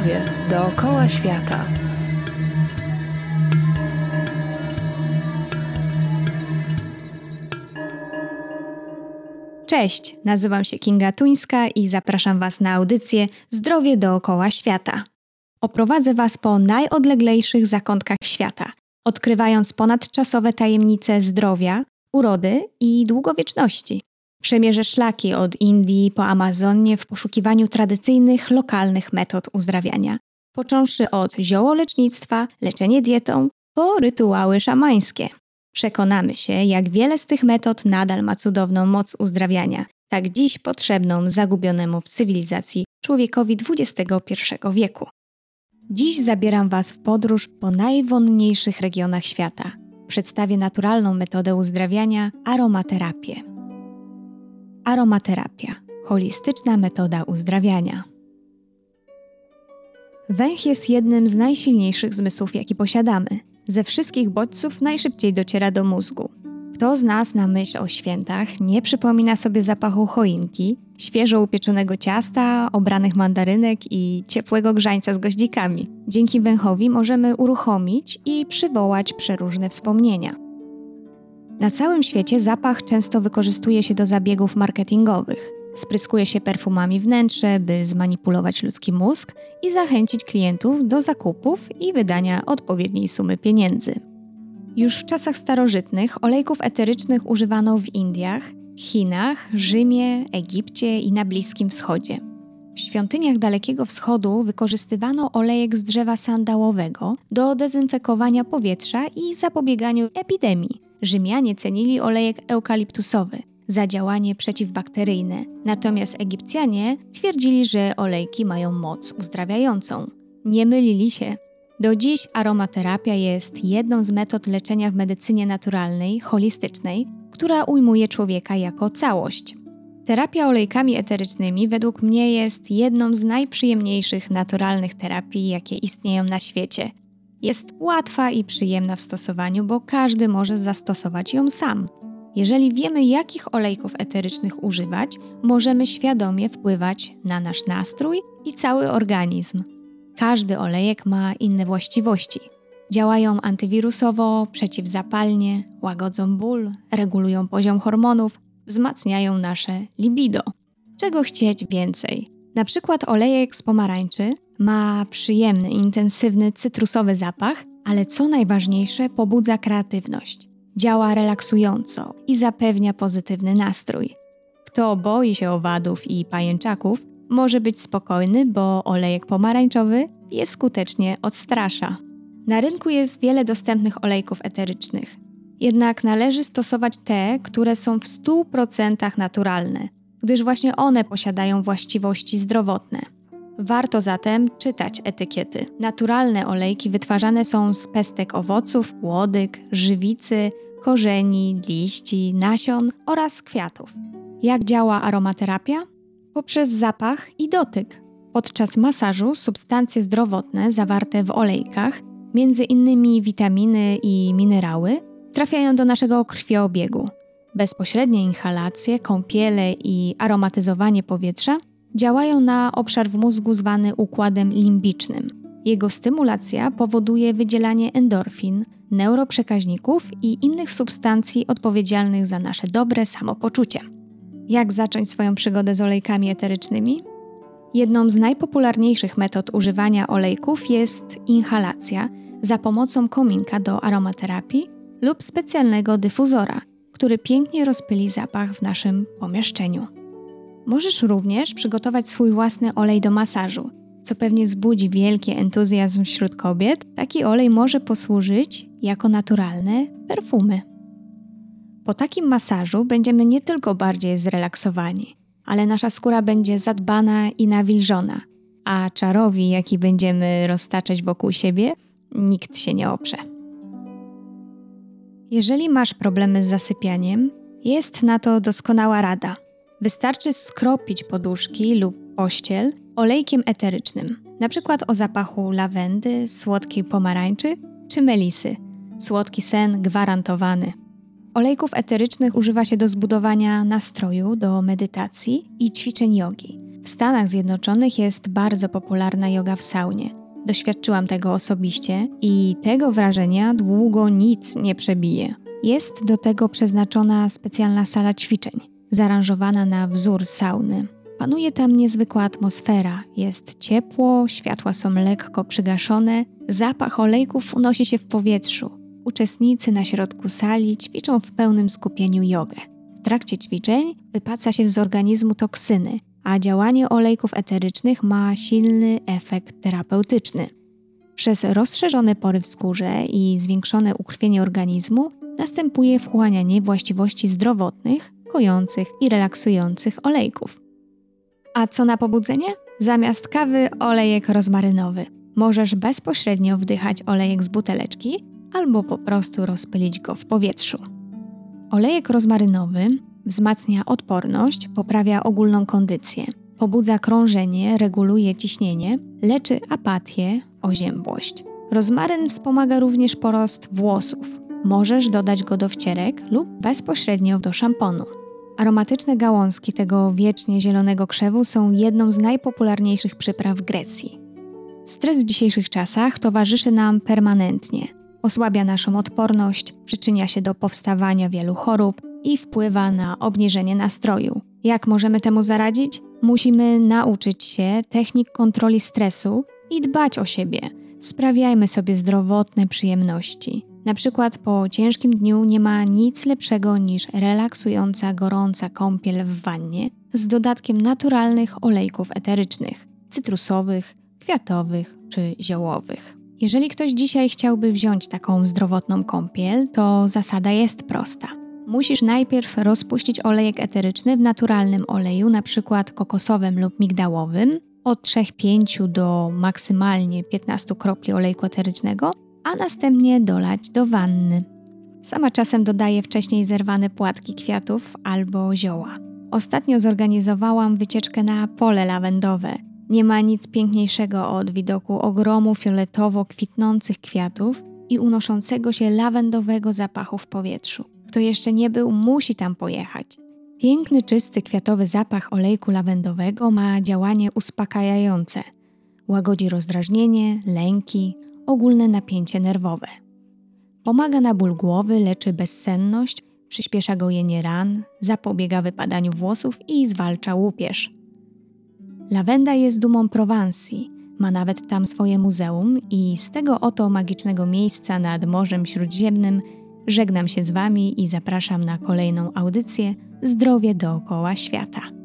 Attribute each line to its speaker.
Speaker 1: Zdrowie dookoła świata.
Speaker 2: Cześć, nazywam się Kinga Tuńska i zapraszam Was na audycję Zdrowie dookoła świata. Oprowadzę Was po najodleglejszych zakątkach świata, odkrywając ponadczasowe tajemnice zdrowia, urody i długowieczności. Przemierzę szlaki od Indii po Amazonię w poszukiwaniu tradycyjnych, lokalnych metod uzdrawiania, począwszy od ziołolecznictwa, leczenie dietą, po rytuały szamańskie. Przekonamy się, jak wiele z tych metod nadal ma cudowną moc uzdrawiania, tak dziś potrzebną zagubionemu w cywilizacji człowiekowi XXI wieku. Dziś zabieram Was w podróż po najwonniejszych regionach świata. Przedstawię naturalną metodę uzdrawiania aromaterapię. Aromaterapia holistyczna metoda uzdrawiania. Węch jest jednym z najsilniejszych zmysłów, jaki posiadamy. Ze wszystkich bodźców najszybciej dociera do mózgu. Kto z nas na myśl o świętach nie przypomina sobie zapachu choinki, świeżo upieczonego ciasta, obranych mandarynek i ciepłego grzańca z goździkami? Dzięki węchowi możemy uruchomić i przywołać przeróżne wspomnienia. Na całym świecie zapach często wykorzystuje się do zabiegów marketingowych. Spryskuje się perfumami wnętrze, by zmanipulować ludzki mózg i zachęcić klientów do zakupów i wydania odpowiedniej sumy pieniędzy. Już w czasach starożytnych olejków eterycznych używano w Indiach, Chinach, Rzymie, Egipcie i na Bliskim Wschodzie. W świątyniach Dalekiego Wschodu wykorzystywano olejek z drzewa sandałowego do dezynfekowania powietrza i zapobieganiu epidemii. Rzymianie cenili olejek eukaliptusowy za działanie przeciwbakteryjne, natomiast Egipcjanie twierdzili, że olejki mają moc uzdrawiającą. Nie mylili się. Do dziś aromaterapia jest jedną z metod leczenia w medycynie naturalnej, holistycznej, która ujmuje człowieka jako całość. Terapia olejkami eterycznymi według mnie jest jedną z najprzyjemniejszych naturalnych terapii, jakie istnieją na świecie. Jest łatwa i przyjemna w stosowaniu, bo każdy może zastosować ją sam. Jeżeli wiemy, jakich olejków eterycznych używać, możemy świadomie wpływać na nasz nastrój i cały organizm. Każdy olejek ma inne właściwości. Działają antywirusowo, przeciwzapalnie, łagodzą ból, regulują poziom hormonów, wzmacniają nasze libido. Czego chcieć więcej? Na przykład olejek z pomarańczy ma przyjemny, intensywny, cytrusowy zapach, ale co najważniejsze, pobudza kreatywność. Działa relaksująco i zapewnia pozytywny nastrój. Kto boi się owadów i pajęczaków, może być spokojny, bo olejek pomarańczowy je skutecznie odstrasza. Na rynku jest wiele dostępnych olejków eterycznych. Jednak należy stosować te, które są w 100% naturalne, gdyż właśnie one posiadają właściwości zdrowotne. Warto zatem czytać etykiety. Naturalne olejki wytwarzane są z pestek owoców, łodyg, żywicy, korzeni, liści, nasion oraz kwiatów. Jak działa aromaterapia? Poprzez zapach i dotyk. Podczas masażu substancje zdrowotne zawarte w olejkach, między innymi witaminy i minerały, trafiają do naszego krwioobiegu. Bezpośrednie inhalacje, kąpiele i aromatyzowanie powietrza działają na obszar w mózgu zwany układem limbicznym. Jego stymulacja powoduje wydzielanie endorfin, neuroprzekaźników i innych substancji odpowiedzialnych za nasze dobre samopoczucie. Jak zacząć swoją przygodę z olejkami eterycznymi? Jedną z najpopularniejszych metod używania olejków jest inhalacja za pomocą kominka do aromaterapii lub specjalnego dyfuzora, który pięknie rozpyli zapach w naszym pomieszczeniu. Możesz również przygotować swój własny olej do masażu, co pewnie wzbudzi wielki entuzjazm wśród kobiet. Taki olej może posłużyć jako naturalne perfumy. Po takim masażu będziemy nie tylko bardziej zrelaksowani, ale nasza skóra będzie zadbana i nawilżona, a czarowi, jaki będziemy roztaczać wokół siebie, nikt się nie oprze. Jeżeli masz problemy z zasypianiem, jest na to doskonała rada. Wystarczy skropić poduszki lub pościel olejkiem eterycznym, np. o zapachu lawendy, słodkiej pomarańczy czy melisy. Słodki sen gwarantowany. Olejków eterycznych używa się do zbudowania nastroju, do medytacji i ćwiczeń jogi. W Stanach Zjednoczonych jest bardzo popularna yoga w saunie. Doświadczyłam tego osobiście i tego wrażenia długo nic nie przebije. Jest do tego przeznaczona specjalna sala ćwiczeń, zaaranżowana na wzór sauny. Panuje tam niezwykła atmosfera, jest ciepło, światła są lekko przygaszone, zapach olejków unosi się w powietrzu. Uczestnicy na środku sali ćwiczą w pełnym skupieniu jogę. W trakcie ćwiczeń wypaca się z organizmu toksyny, a działanie olejków eterycznych ma silny efekt terapeutyczny. Przez rozszerzone pory w skórze i zwiększone ukrwienie organizmu następuje wchłanianie właściwości zdrowotnych, kojących i relaksujących olejków. A co na pobudzenie? Zamiast kawy olejek rozmarynowy. Możesz bezpośrednio wdychać olejek z buteleczki albo po prostu rozpylić go w powietrzu. Olejek rozmarynowy wzmacnia odporność, poprawia ogólną kondycję, pobudza krążenie, reguluje ciśnienie, leczy apatię, oziębłość. Rozmaryn wspomaga również porost włosów. Możesz dodać go do wcierek lub bezpośrednio do szamponu. Aromatyczne gałązki tego wiecznie zielonego krzewu są jedną z najpopularniejszych przypraw w Grecji. Stres w dzisiejszych czasach towarzyszy nam permanentnie. Osłabia naszą odporność, przyczynia się do powstawania wielu chorób i wpływa na obniżenie nastroju. Jak możemy temu zaradzić? Musimy nauczyć się technik kontroli stresu i dbać o siebie. Sprawiajmy sobie zdrowotne przyjemności. Na przykład po ciężkim dniu nie ma nic lepszego niż relaksująca, gorąca kąpiel w wannie z dodatkiem naturalnych olejków eterycznych, cytrusowych, kwiatowych czy ziołowych. Jeżeli ktoś dzisiaj chciałby wziąć taką zdrowotną kąpiel, to zasada jest prosta. Musisz najpierw rozpuścić olejek eteryczny w naturalnym oleju, np. kokosowym lub migdałowym, od 3-5 do maksymalnie 15 kropli olejku eterycznego a następnie dolać do wanny. Sama czasem dodaję wcześniej zerwane płatki kwiatów albo zioła. Ostatnio zorganizowałam wycieczkę na pole lawendowe. Nie ma nic piękniejszego od widoku ogromu fioletowo kwitnących kwiatów i unoszącego się lawendowego zapachu w powietrzu. Kto jeszcze nie był, musi tam pojechać. Piękny, czysty, kwiatowy zapach olejku lawendowego ma działanie uspokajające. Łagodzi rozdrażnienie, lęki, ogólne napięcie nerwowe. Pomaga na ból głowy, leczy bezsenność, przyspiesza gojenie ran, zapobiega wypadaniu włosów i zwalcza łupież. Lawenda jest dumą Prowansji, ma nawet tam swoje muzeum i z tego oto magicznego miejsca nad Morzem Śródziemnym żegnam się z Wami i zapraszam na kolejną audycję Zdrowie dookoła świata.